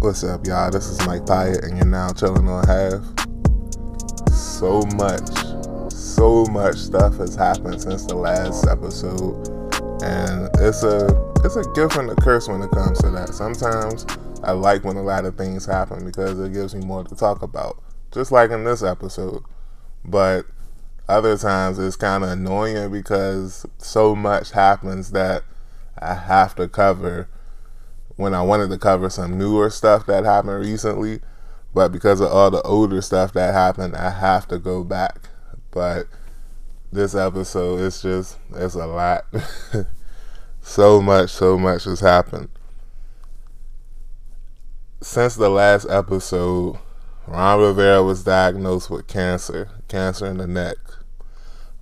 What's up, y'all? This is Mike Pyatt, and you're now chilling on half. So much, so much stuff has happened since the last episode, and it's a it's a gift and a curse when it comes to that. Sometimes I like when a lot of things happen because it gives me more to talk about, just like in this episode. But other times it's kind of annoying because so much happens that I have to cover when I wanted to cover some newer stuff that happened recently, but because of all the older stuff that happened, I have to go back. But this episode is just it's a lot. so much, so much has happened. Since the last episode, Ron Rivera was diagnosed with cancer, cancer in the neck.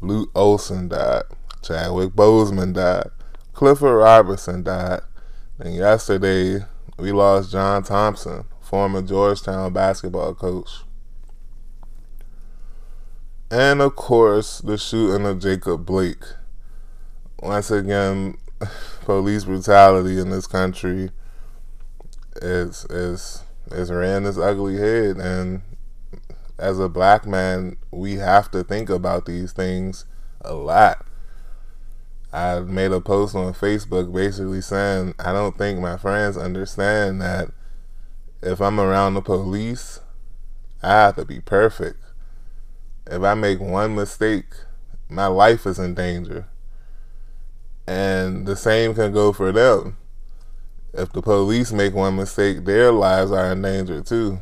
Lute Olson died. Chadwick Boseman died. Clifford Robertson died. And yesterday, we lost John Thompson, former Georgetown basketball coach. And of course, the shooting of Jacob Blake. Once again, police brutality in this country is is is ran its ugly head and as a black man we have to think about these things a lot I made a post on Facebook basically saying I don't think my friends understand that if I'm around the police, I have to be perfect. If I make one mistake, my life is in danger. And the same can go for them. If the police make one mistake, their lives are in danger too.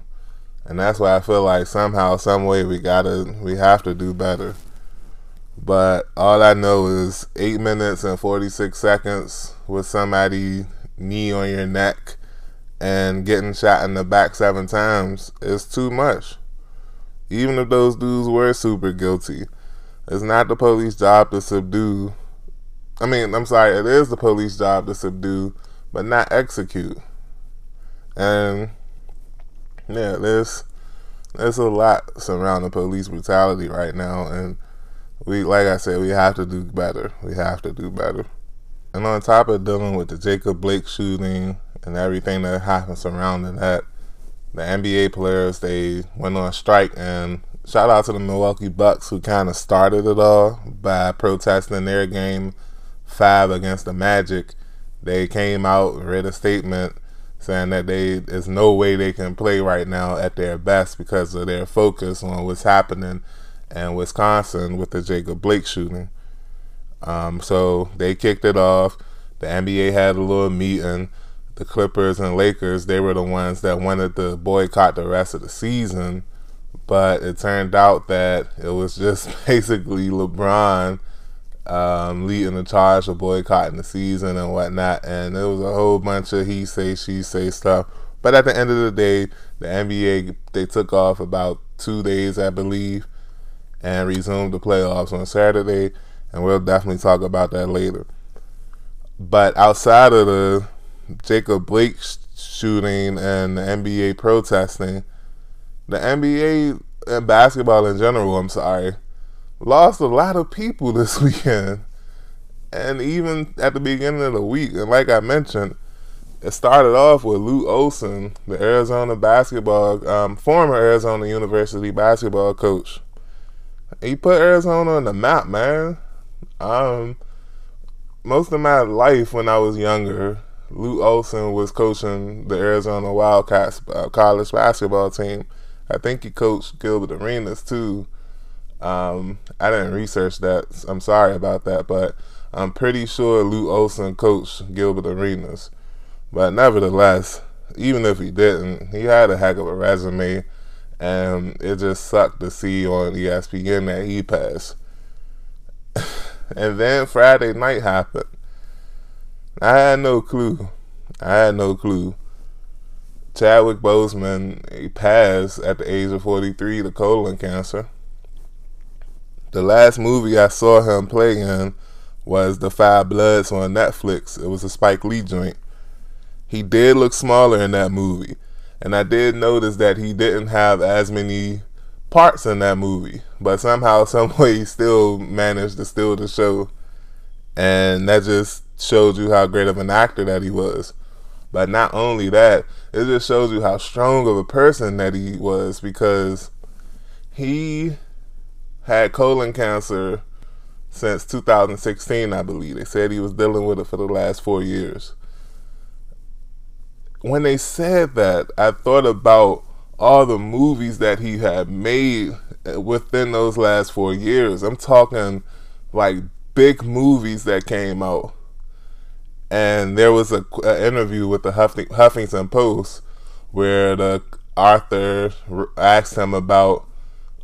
And that's why I feel like somehow, some way we gotta we have to do better. But all I know is eight minutes and 46 seconds with somebody knee on your neck and getting shot in the back seven times is too much. Even if those dudes were super guilty, it's not the police job to subdue. I mean, I'm sorry, it is the police job to subdue, but not execute. And yeah, there's there's a lot surrounding police brutality right now, and we like I said, we have to do better. We have to do better. And on top of dealing with the Jacob Blake shooting and everything that happened surrounding that, the NBA players they went on strike and shout out to the Milwaukee Bucks who kind of started it all by protesting their game five against the Magic. They came out read a statement saying that they there's no way they can play right now at their best because of their focus on what's happening and Wisconsin with the Jacob Blake shooting. Um, so they kicked it off. The NBA had a little meeting. The Clippers and Lakers, they were the ones that wanted to boycott the rest of the season. But it turned out that it was just basically LeBron um, leading the charge of boycotting the season and whatnot. And it was a whole bunch of he say, she say stuff. But at the end of the day, the NBA, they took off about two days, I believe and resume the playoffs on Saturday, and we'll definitely talk about that later. But outside of the Jacob Blake shooting and the NBA protesting, the NBA and basketball in general, I'm sorry, lost a lot of people this weekend. And even at the beginning of the week, and like I mentioned, it started off with Lou Olson, the Arizona basketball, um, former Arizona University basketball coach, he put Arizona on the map, man. Um, most of my life when I was younger, Lou Olson was coaching the Arizona Wildcats uh, college basketball team. I think he coached Gilbert Arenas too. Um, I didn't research that. I'm sorry about that, but I'm pretty sure Lou Olson coached Gilbert Arenas. But nevertheless, even if he didn't, he had a heck of a resume and it just sucked to see on ESPN that he passed. and then Friday night happened. I had no clue. I had no clue. Chadwick Boseman he passed at the age of 43 to colon cancer. The last movie I saw him play in was The Five Bloods on Netflix. It was a Spike Lee joint. He did look smaller in that movie. And I did notice that he didn't have as many parts in that movie, but somehow, some way, he still managed to steal the show, and that just showed you how great of an actor that he was. But not only that, it just shows you how strong of a person that he was because he had colon cancer since 2016, I believe. They said he was dealing with it for the last four years. When they said that, I thought about all the movies that he had made within those last four years. I'm talking like big movies that came out. And there was a, a interview with the Huffing, Huffington Post where the Arthur asked him about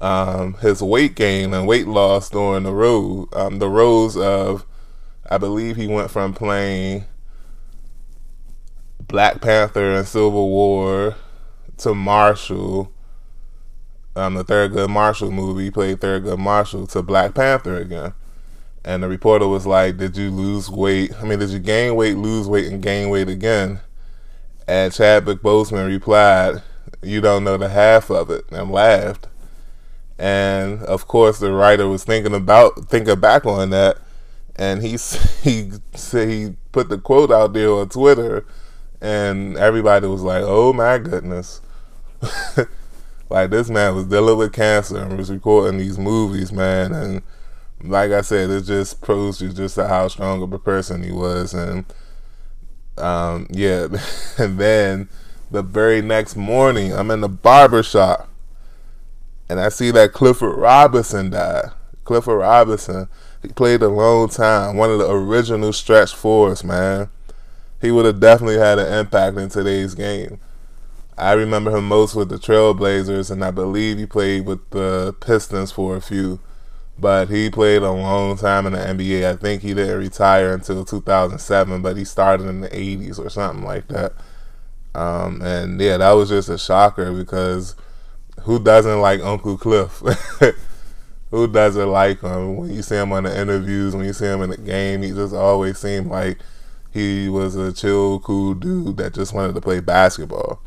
um, his weight gain and weight loss during the road, um, the roles of, I believe he went from playing Black Panther and Civil War to Marshall, um, the Thurgood Marshall movie, played Thurgood Marshall to Black Panther again. And the reporter was like, Did you lose weight? I mean, did you gain weight, lose weight, and gain weight again? And Chadwick Boseman replied, You don't know the half of it, and laughed. And of course, the writer was thinking about thinking back on that, and he he said he put the quote out there on Twitter, and everybody was like, "Oh my goodness." like this man was dealing with cancer and was recording these movies, man, and like I said, it just proves you just how strong of a person he was, and um, yeah, and then the very next morning, I'm in the barber shop, and I see that Clifford Robinson died. Clifford Robinson, he played a long time, one of the original stretch fours, man. He would have definitely had an impact in today's game. I remember him most with the Trailblazers, and I believe he played with the Pistons for a few but he played a long time in the NBA. I think he didn't retire until 2007, but he started in the 80s or something like that. Um, and yeah, that was just a shocker because who doesn't like Uncle Cliff? who doesn't like him? When you see him on the interviews, when you see him in the game, he just always seemed like he was a chill, cool dude that just wanted to play basketball.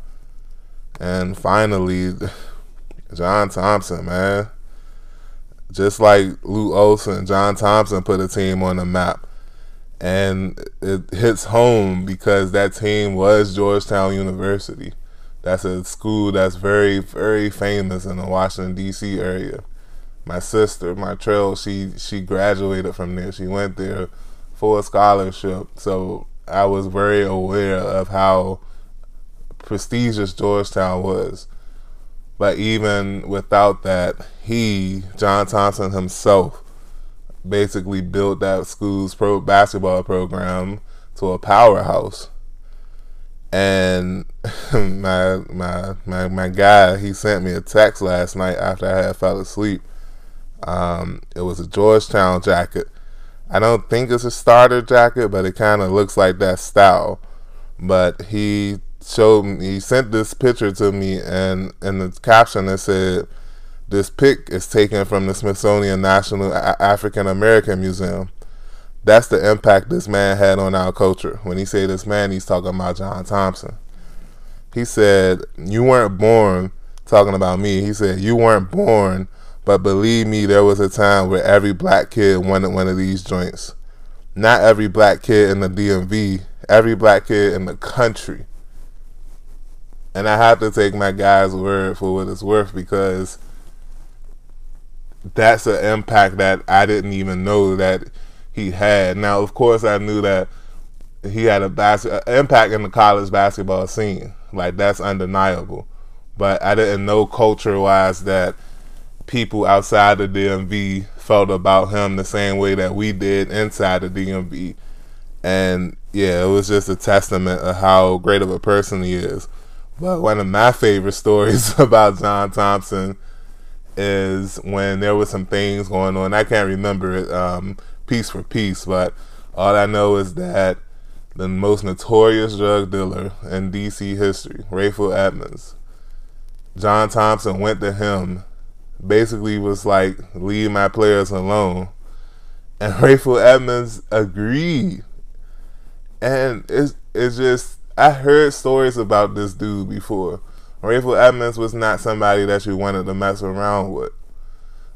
And finally, John Thompson, man just like Lou Olson, John Thompson put a team on the map. And it hits home because that team was Georgetown University. That's a school that's very, very famous in the Washington D.C. area. My sister, my trail, she she graduated from there. She went there for a scholarship. So I was very aware of how prestigious Georgetown was. But even without that, he, John Thompson himself, basically built that school's pro basketball program to a powerhouse. And my my my my guy, he sent me a text last night after I had fell asleep. Um, it was a Georgetown jacket. I don't think it's a starter jacket, but it kind of looks like that style. But he showed me, he sent this picture to me, and in the caption it said, "This pic is taken from the Smithsonian National a- African American Museum." That's the impact this man had on our culture. When he say this man, he's talking about John Thompson. He said, "You weren't born." Talking about me, he said, "You weren't born." But believe me, there was a time where every black kid wanted one of these joints. Not every black kid in the DMV, every black kid in the country and I have to take my guy's word for what it's worth because that's an impact that I didn't even know that he had. Now, of course, I knew that he had a bas- uh, impact in the college basketball scene. Like that's undeniable. But I didn't know culture wise that people outside the DMV felt about him the same way that we did inside the DMV. And yeah, it was just a testament of how great of a person he is. But one of my favorite stories about John Thompson is when there was some things going on. I can't remember it um, piece for piece, but all I know is that the most notorious drug dealer in DC history, Rayful Edmonds, John Thompson went to him, basically was like, leave my players alone. And Rayful Edmonds agreed. And it's, it's just I heard stories about this dude before. Rayful Edmonds was not somebody that you wanted to mess around with.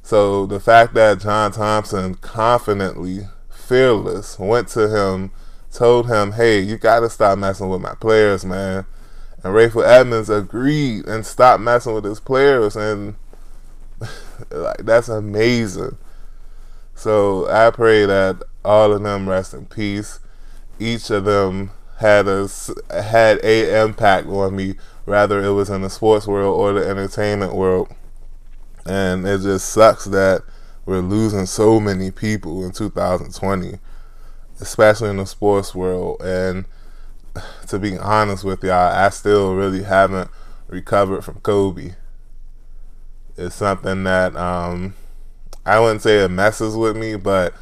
So the fact that John Thompson confidently, fearless, went to him told him, "Hey, you got to stop messing with my players, man." And Rayful Edmonds agreed and stopped messing with his players, and like that's amazing. So I pray that all of them rest in peace. Each of them had a had a impact on me, whether it was in the sports world or the entertainment world. And it just sucks that we're losing so many people in 2020, especially in the sports world. And to be honest with y'all, I still really haven't recovered from Kobe. It's something that um, I wouldn't say it messes with me, but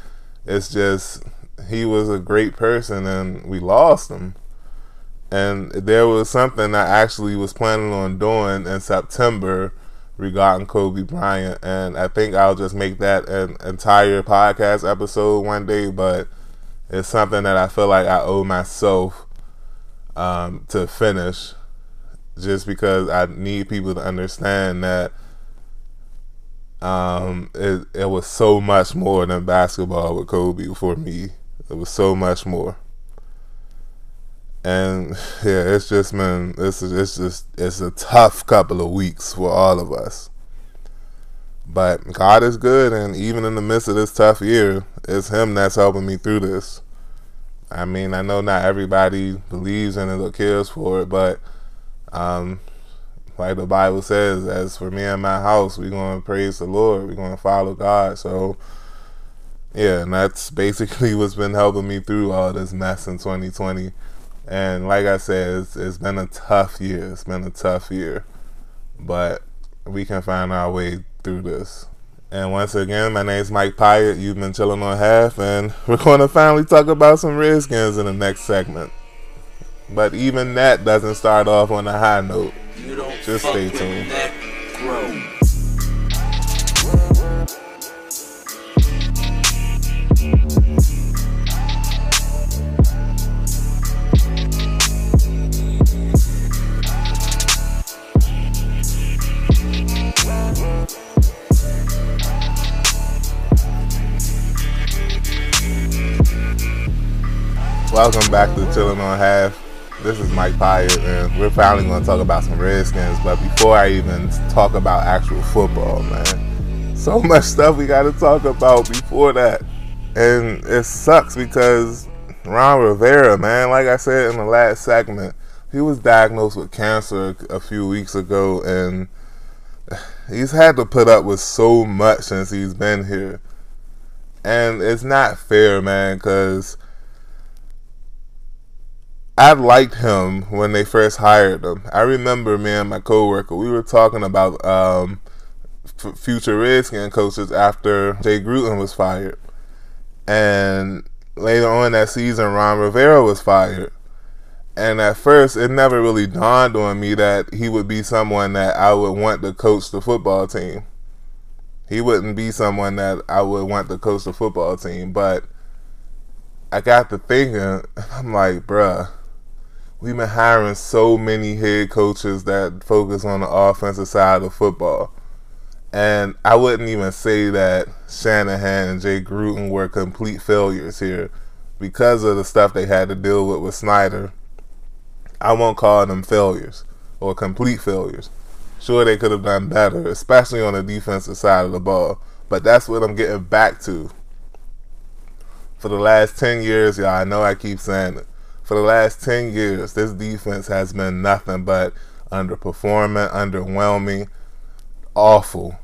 it's just he was a great person and we lost him. And there was something I actually was planning on doing in September regarding Kobe Bryant, and I think I'll just make that an entire podcast episode one day. But it's something that I feel like I owe myself um, to finish, just because I need people to understand that um, it it was so much more than basketball with Kobe for me. It was so much more. And yeah, it's just been it's it's just it's a tough couple of weeks for all of us. But God is good, and even in the midst of this tough year, it's Him that's helping me through this. I mean, I know not everybody believes in it or cares for it, but um, like the Bible says, as for me and my house, we're going to praise the Lord. We're going to follow God. So, yeah, and that's basically what's been helping me through all this mess in 2020. And like I said, it's, it's been a tough year. It's been a tough year. But we can find our way through this. And once again, my name's Mike Pyatt. You've been chilling on half, and we're going to finally talk about some Redskins in the next segment. But even that doesn't start off on a high note. Just stay tuned. Welcome back to Chilling on Half. This is Mike Pyatt, and we're finally going to talk about some Redskins. But before I even talk about actual football, man, so much stuff we got to talk about before that. And it sucks because Ron Rivera, man, like I said in the last segment, he was diagnosed with cancer a few weeks ago, and he's had to put up with so much since he's been here. And it's not fair, man, because I liked him when they first hired him. I remember me and my coworker, we were talking about um, f- future Redskin coaches after Jay Gruden was fired. And later on that season, Ron Rivera was fired. And at first, it never really dawned on me that he would be someone that I would want to coach the football team. He wouldn't be someone that I would want to coach the football team. But I got to thinking, I'm like, bruh we've been hiring so many head coaches that focus on the offensive side of football. And I wouldn't even say that Shanahan and Jay Gruden were complete failures here because of the stuff they had to deal with with Snyder. I won't call them failures or complete failures. Sure, they could have done better, especially on the defensive side of the ball. But that's what I'm getting back to. For the last 10 years, y'all, I know I keep saying it for the last 10 years, this defense has been nothing but underperforming, underwhelming, awful.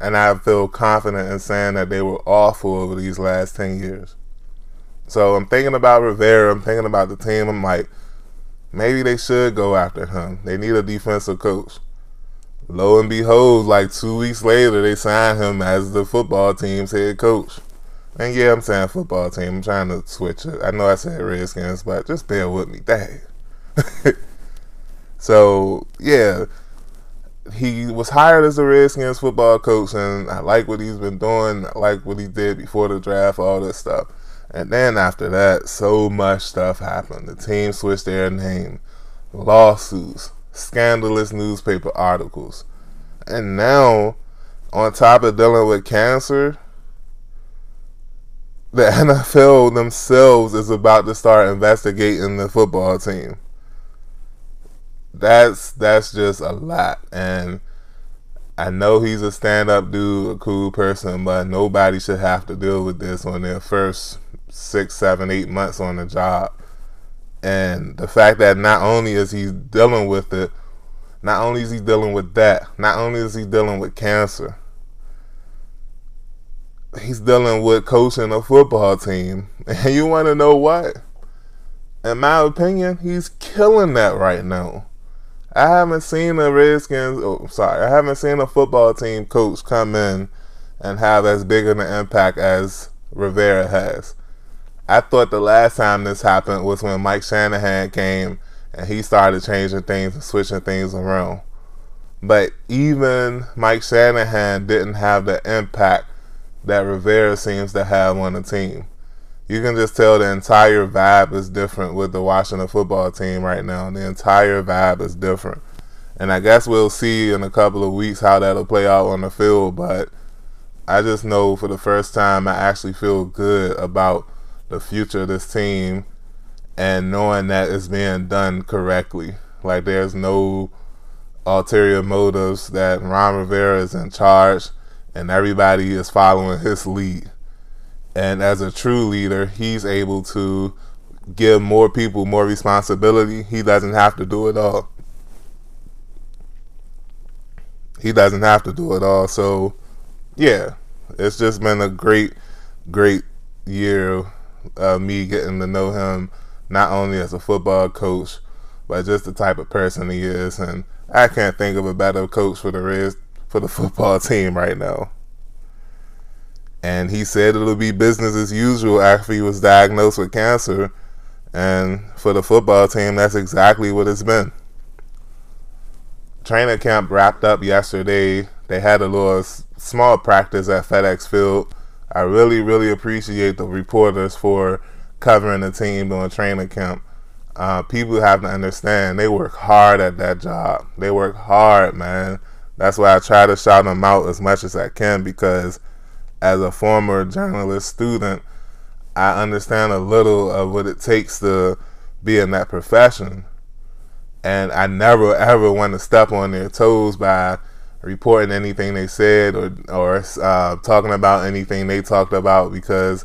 And I feel confident in saying that they were awful over these last 10 years. So I'm thinking about Rivera, I'm thinking about the team. I'm like, maybe they should go after him. They need a defensive coach. Lo and behold, like two weeks later, they signed him as the football team's head coach. And yeah, I'm saying football team. I'm trying to switch it. I know I said Redskins, but just bear with me. Dang. so yeah, he was hired as a Redskins football coach, and I like what he's been doing. I like what he did before the draft, all this stuff. And then after that, so much stuff happened. The team switched their name, lawsuits, scandalous newspaper articles, and now, on top of dealing with cancer, the NFL themselves is about to start investigating the football team. That's that's just a lot, and I know he's a stand-up dude, a cool person, but nobody should have to deal with this on their first six, seven, eight months on the job. And the fact that not only is he dealing with it, not only is he dealing with that, not only is he dealing with cancer, he's dealing with coaching a football team. And you want to know what? In my opinion, he's killing that right now. I haven't seen a Redskins, oh, sorry, I haven't seen a football team coach come in and have as big of an impact as Rivera has. I thought the last time this happened was when Mike Shanahan came and he started changing things and switching things around. But even Mike Shanahan didn't have the impact that Rivera seems to have on the team. You can just tell the entire vibe is different with the Washington football team right now. The entire vibe is different. And I guess we'll see in a couple of weeks how that'll play out on the field. But I just know for the first time I actually feel good about the future of this team and knowing that it's being done correctly. Like there's no ulterior motives that Ron Rivera is in charge and everybody is following his lead. And as a true leader, he's able to give more people more responsibility. He doesn't have to do it all. He doesn't have to do it all. So, yeah, it's just been a great, great year of me getting to know him, not only as a football coach, but just the type of person he is. And I can't think of a better coach for the Reds for the football team right now. And he said it'll be business as usual after he was diagnosed with cancer. And for the football team, that's exactly what it's been. Training camp wrapped up yesterday. They had a little small practice at FedEx Field. I really, really appreciate the reporters for covering the team during training camp. Uh, people have to understand they work hard at that job. They work hard, man. That's why I try to shout them out as much as I can because as a former journalist student, I understand a little of what it takes to be in that profession. And I never ever want to step on their toes by reporting anything they said or or uh, talking about anything they talked about because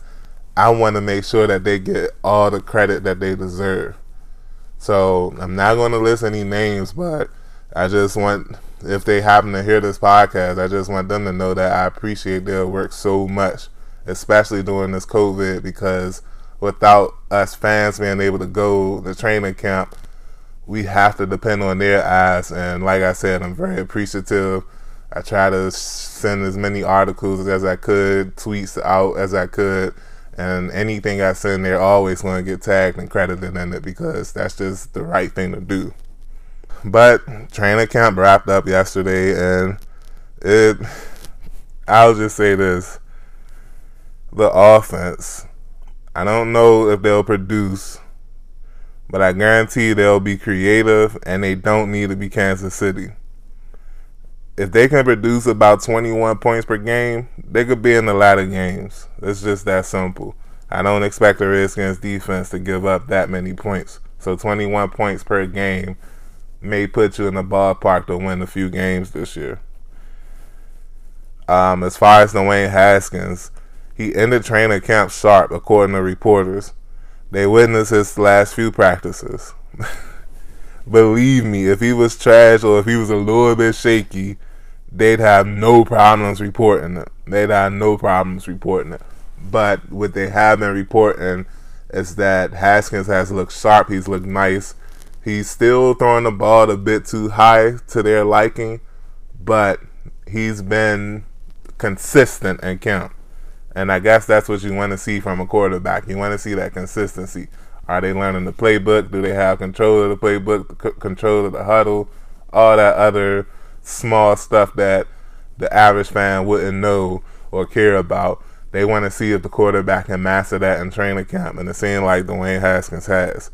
I want to make sure that they get all the credit that they deserve. So I'm not going to list any names, but I just want if they happen to hear this podcast, I just want them to know that I appreciate their work so much, especially during this COVID, because without us fans being able to go to training camp, we have to depend on their eyes. And like I said, I'm very appreciative. I try to send as many articles as I could, tweets out as I could, and anything I send, they're always going to get tagged and credited in it because that's just the right thing to do. But training camp wrapped up yesterday, and it. I'll just say this: the offense. I don't know if they'll produce, but I guarantee they'll be creative, and they don't need to be Kansas City. If they can produce about 21 points per game, they could be in a lot of games. It's just that simple. I don't expect the Redskins defense to give up that many points. So 21 points per game may put you in the ballpark to win a few games this year. Um, as far as Dwayne Haskins, he ended training camp sharp, according to reporters. They witnessed his last few practices. Believe me, if he was trash or if he was a little bit shaky, they'd have no problems reporting it. They'd have no problems reporting it. But what they have been reporting is that Haskins has looked sharp. He's looked nice. He's still throwing the ball a bit too high to their liking, but he's been consistent in camp. And I guess that's what you want to see from a quarterback. You want to see that consistency. Are they learning the playbook? Do they have control of the playbook, c- control of the huddle, all that other small stuff that the average fan wouldn't know or care about? They want to see if the quarterback can master that in training camp, and it seems like Dwayne Haskins has.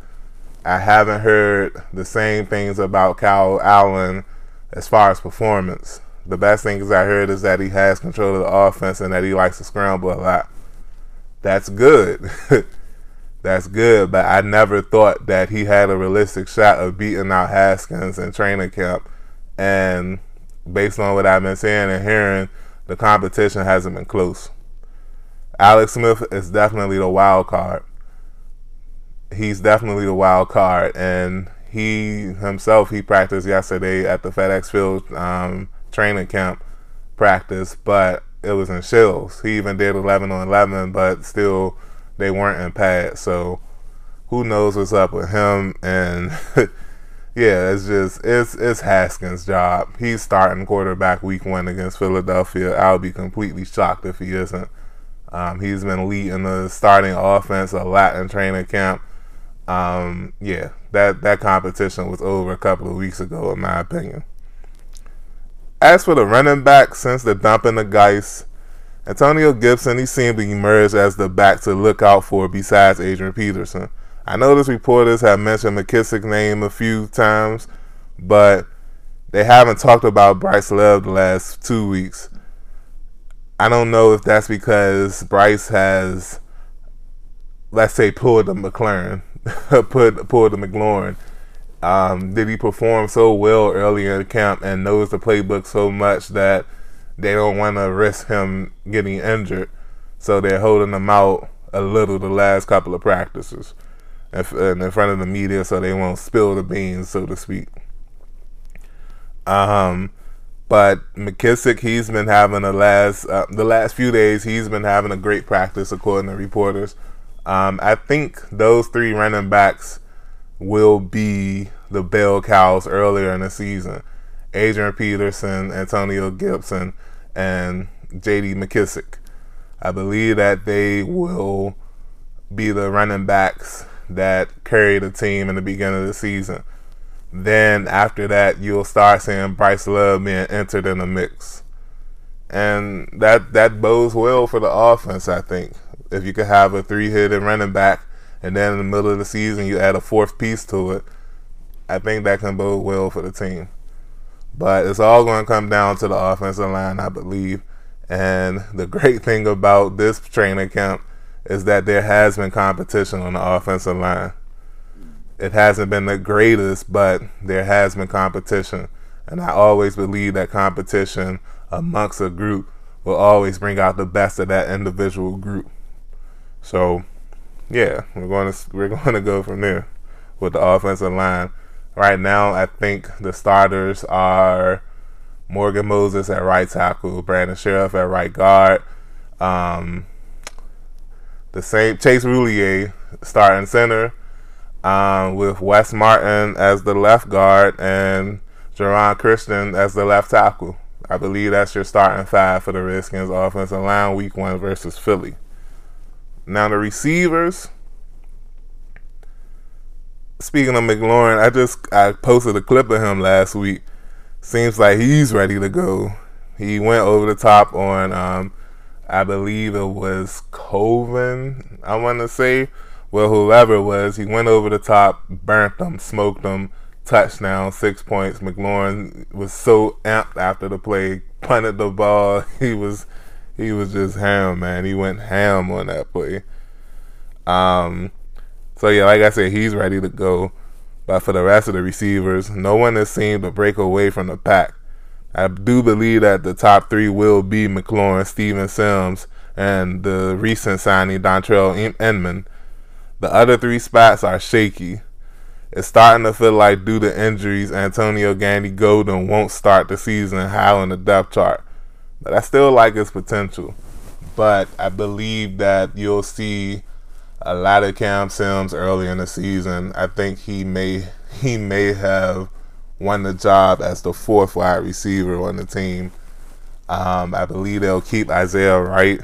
I haven't heard the same things about Kyle Allen as far as performance. The best things I heard is that he has control of the offense and that he likes to scramble a lot. that's good. that's good, but I never thought that he had a realistic shot of beating out Haskins in training camp. And based on what I've been seeing and hearing, the competition hasn't been close. Alex Smith is definitely the wild card. He's definitely the wild card, and he himself he practiced yesterday at the FedEx Field um, training camp practice, but it was in shells. He even did 11 on 11, but still they weren't in pads. So who knows what's up with him? And yeah, it's just it's it's Haskins' job. He's starting quarterback week one against Philadelphia. I'll be completely shocked if he isn't. Um, he's been leading the starting offense a lot in training camp. Um, yeah, that that competition was over a couple of weeks ago, in my opinion. As for the running back, since the dumping of Guice, Antonio Gibson, he seemed to emerge as the back to look out for besides Adrian Peterson. I noticed reporters have mentioned McKissic's name a few times, but they haven't talked about Bryce Love the last two weeks. I don't know if that's because Bryce has, let's say, pulled the McLaurin, put pulled the McLaurin. Um, did he perform so well early in camp and knows the playbook so much that they don't want to risk him getting injured, so they're holding him out a little the last couple of practices and in front of the media so they won't spill the beans, so to speak. Um, but McKissic, he's been having the last uh, the last few days. He's been having a great practice, according to reporters. Um, I think those three running backs will be the bell cows earlier in the season. Adrian Peterson, Antonio Gibson, and J.D. McKissic. I believe that they will be the running backs that carry the team in the beginning of the season. Then after that, you'll start seeing Bryce Love being entered in the mix, and that that bodes well for the offense. I think if you could have a three-headed running back, and then in the middle of the season you add a fourth piece to it, I think that can bode well for the team. But it's all going to come down to the offensive line, I believe. And the great thing about this training camp is that there has been competition on the offensive line. It hasn't been the greatest, but there has been competition. And I always believe that competition amongst a group will always bring out the best of that individual group. So, yeah, we're going to we're going to go from there with the offensive line. Right now, I think the starters are Morgan Moses at right tackle, Brandon Scherff at right guard, um, the same Chase Roullier starting center, um, with Wes Martin as the left guard and Geron Christian as the left tackle. I believe that's your starting five for the Redskins offensive line week one versus Philly. Now the receivers speaking of McLaurin, I just I posted a clip of him last week. Seems like he's ready to go. He went over the top on, um, I believe it was Coven. I want to say, well, whoever it was, he went over the top, burnt them, smoked them, touchdown, six points. McLaurin was so amped after the play, punted the ball. He was, he was just ham, man. He went ham on that play. Um, so yeah, like I said, he's ready to go. But for the rest of the receivers, no one has seemed to break away from the pack. I do believe that the top three will be McLaurin, Steven Sims, and the recent signing Dontrelle Inman. The other three spots are shaky. It's starting to feel like due to injuries, Antonio Gandy Golden won't start the season high on the depth chart. But I still like his potential. But I believe that you'll see a lot of Cam Sims early in the season. I think he may he may have won the job as the fourth wide receiver on the team. Um, I believe they'll keep Isaiah Wright,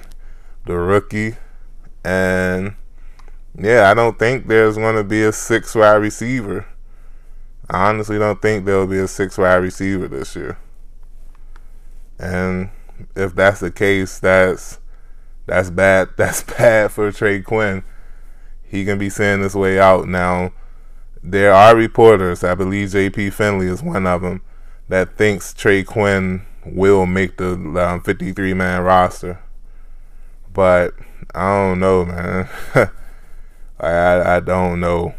the rookie, and yeah, I don't think there's going to be a six wide receiver. I honestly don't think there'll be a six wide receiver this year. And if that's the case, that's that's bad. That's bad for Trey Quinn he can be seeing his way out. Now, there are reporters, I believe J.P. Finlay is one of them, that thinks Trey Quinn will make the um, 53 man roster. But I don't know, man. I I don't know.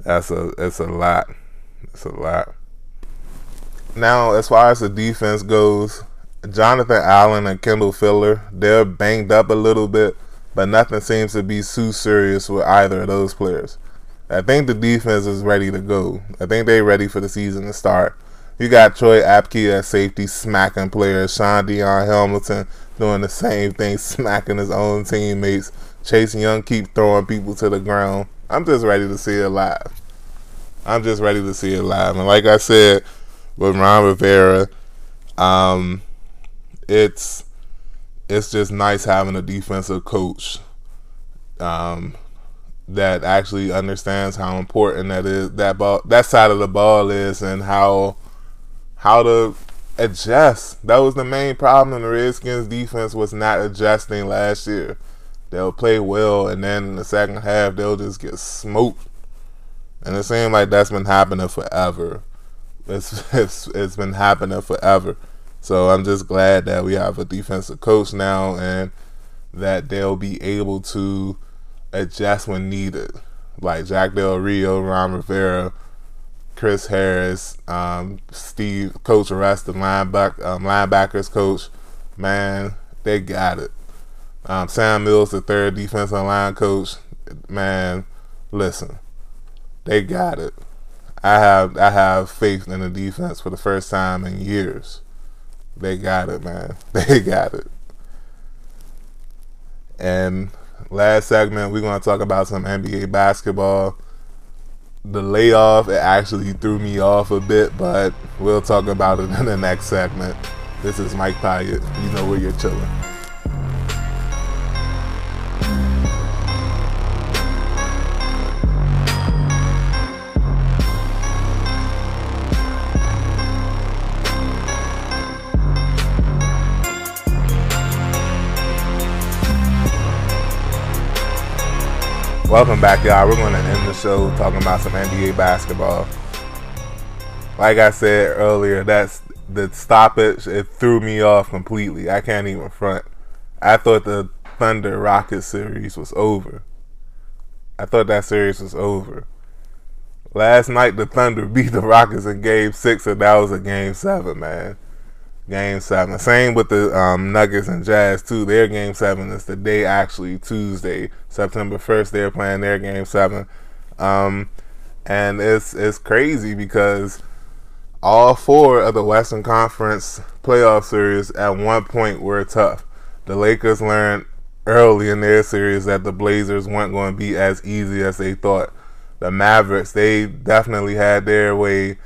That's a it's a lot. It's a lot. Now, as far as the defense goes, Jonathan Allen and Kendall Fuller, they're banged up a little bit, but nothing seems to be too serious with either of those players. I think the defense is ready to go. I think they're ready for the season to start. You got Troy Apke at safety, smacking players. Shaun Dion Hamilton doing the same thing, smacking his own teammates. Chase Young keep throwing people to the ground. I'm just ready to see it live. I'm just ready to see it live. And like I said with Ron Rivera, um, it's it's just nice having a defensive coach um, that actually understands how important that is that ball that side of the ball is and how how to adjust. That was the main problem in the Redskins defense was not adjusting last year. They'll play well and then in the second half they'll just get smoked. And it seems like that's been happening forever. It's it's it's been happening forever. So I'm just glad that we have a defensive coach now and that they'll be able to adjust when needed. Like Jack Del Rio, Ron Rivera, Chris Harris, um, Steve, Coach Arrest, the lineback, um, linebackers coach, man, they got it. Um, Sam Mills, the third defensive line coach, man, listen, they got it. I have I have faith in the defense for the first time in years. They got it, man. They got it. And last segment, we're going to talk about some NBA basketball. The layoff, it actually threw me off a bit, but we'll talk about it in the next segment. This is Mike Pyatt. You know where you're chilling. Welcome back, y'all. We're going to end the show talking about some NBA basketball. Like I said earlier, that's the stoppage. It threw me off completely. I can't even front. I thought the Thunder Rockets series was over. I thought that series was over. Last night, the Thunder beat the Rockets in Game Six, and that was a Game Seven, man. Game seven. Same with the um, Nuggets and Jazz too. Their game seven is the day actually Tuesday, September first. They're playing their game seven, um, and it's it's crazy because all four of the Western Conference playoff series at one point were tough. The Lakers learned early in their series that the Blazers weren't going to be as easy as they thought. The Mavericks they definitely had their way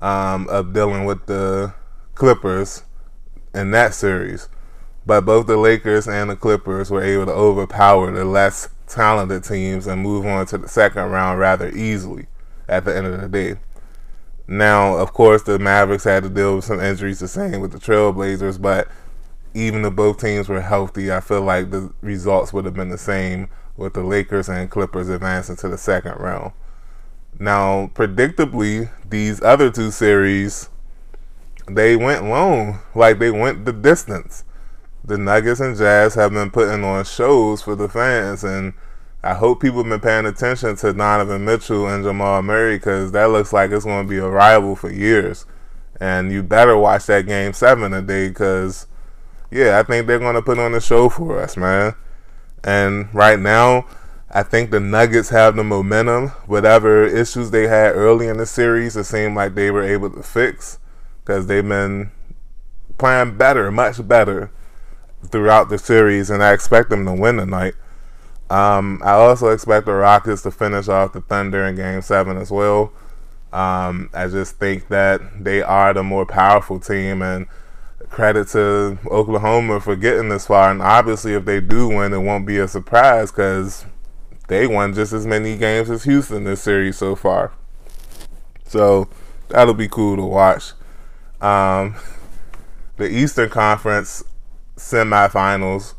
um, of dealing with the Clippers in that series. But both the Lakers and the Clippers were able to overpower the less talented teams and move on to the second round rather easily at the end of the day. Now, of course, the Mavericks had to deal with some injuries, the same with the Trailblazers, but even if both teams were healthy, I feel like the results would have been the same with the Lakers and Clippers advancing to the second round. Now, predictably, these other two series they went long, like they went the distance. The Nuggets and Jazz have been putting on shows for the fans, and I hope people have been paying attention to Donovan Mitchell and Jamal Murray because that looks like it's going to be a rival for years. And you better watch that game seven today because, yeah, I think they're going to put on a show for us, man. And right now, I think the Nuggets have the momentum. Whatever issues they had early in the series, it seemed like they were able to fix because they've been playing better, much better throughout the series, and I expect them to win tonight. Um, I also expect the Rockets to finish off the Thunder in Game Seven as well. Um, I just think that they are the more powerful team, and credit to Oklahoma for getting this far. And obviously, if they do win, it won't be a surprise because they won just as many games as Houston this series so far. So that'll be cool to watch. Um, the Eastern Conference semifinals,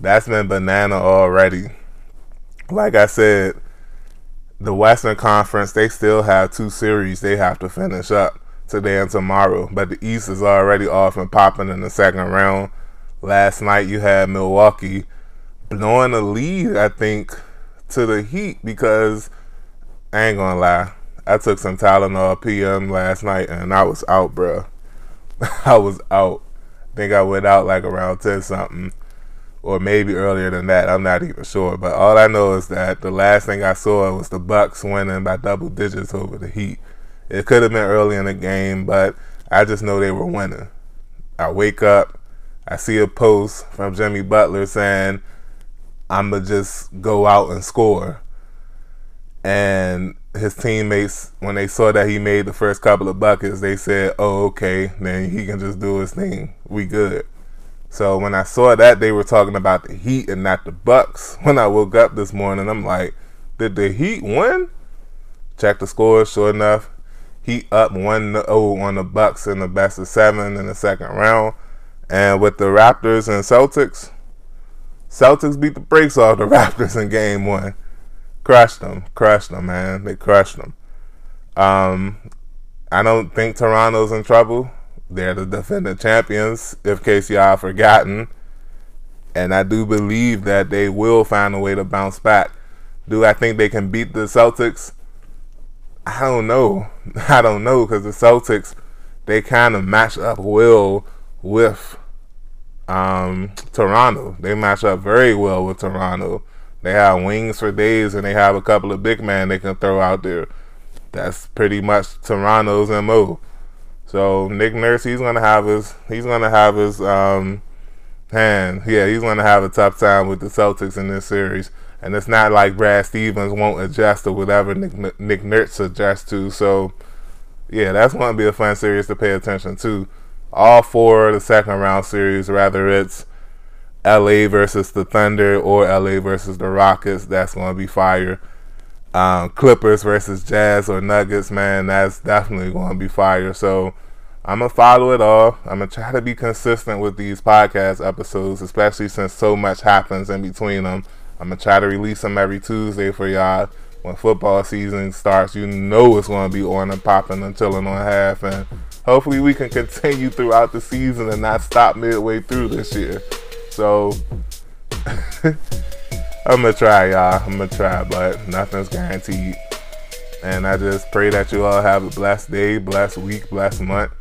that's been banana already. Like I said, the Western Conference, they still have two series they have to finish up today and tomorrow. But the East is already off and popping in the second round. last night you had Milwaukee blowing the lead, I think, to the Heat because I ain't gonna lie. I took some Tylenol PM last night and I was out, bro. I was out. I think I went out like around 10 something or maybe earlier than that. I'm not even sure. But all I know is that the last thing I saw was the Bucks winning by double digits over the Heat. It could have been early in the game, but I just know they were winning. I wake up, I see a post from Jimmy Butler saying, I'ma just go out and score. And his teammates, when they saw that he made the first couple of buckets, they said, Oh, okay, then he can just do his thing. We good. So when I saw that they were talking about the Heat and not the Bucks, when I woke up this morning, I'm like, did the Heat win? Check the scores. Sure enough, Heat up one oh on the Bucks in the best of seven in the second round, and with the Raptors and Celtics, Celtics beat the brakes off the Raptors in Game One. Crushed them, crushed them, man. They crushed them. Um, I don't think Toronto's in trouble. They're the defending champions, if case y'all forgotten. And I do believe that they will find a way to bounce back. Do I think they can beat the Celtics? I don't know. I don't know because the Celtics, they kind of match up well with um, Toronto. They match up very well with Toronto. They have wings for days and they have a couple of big men they can throw out there. That's pretty much Toronto's MO. So Nick Nurse, he's gonna have his he's gonna have his um, hand. Yeah, he's gonna have a tough time with the Celtics in this series. And it's not like Brad Stevens won't adjust to whatever Nick, Nick Nurse adjusts to. So yeah, that's gonna be a fun series to pay attention to. All four of the second round series, whether it's LA versus the Thunder or LA versus the Rockets, that's gonna be fire um, Clippers versus Jazz or Nuggets, man, that's definitely going to be fire. So I'm gonna follow it all. I'm gonna try to be consistent with these podcast episodes, especially since so much happens in between them. I'm gonna try to release them every Tuesday for y'all. When football season starts, you know it's gonna be on and popping until and on half, and hopefully we can continue throughout the season and not stop midway through this year. So. I'm gonna try, y'all. I'm gonna try, but nothing's guaranteed. And I just pray that you all have a blessed day, blessed week, blessed month.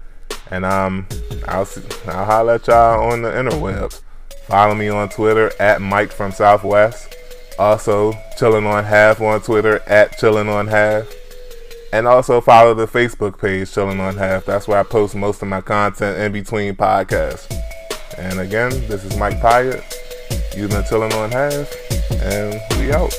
And um, I'll see, I'll holler at y'all on the interwebs. Follow me on Twitter at Mike from Southwest. Also, chilling on half on Twitter at chilling on half. And also follow the Facebook page Chilling on Half. That's where I post most of my content in between podcasts. And again, this is Mike Pyatt. You've been chilling on half and we out.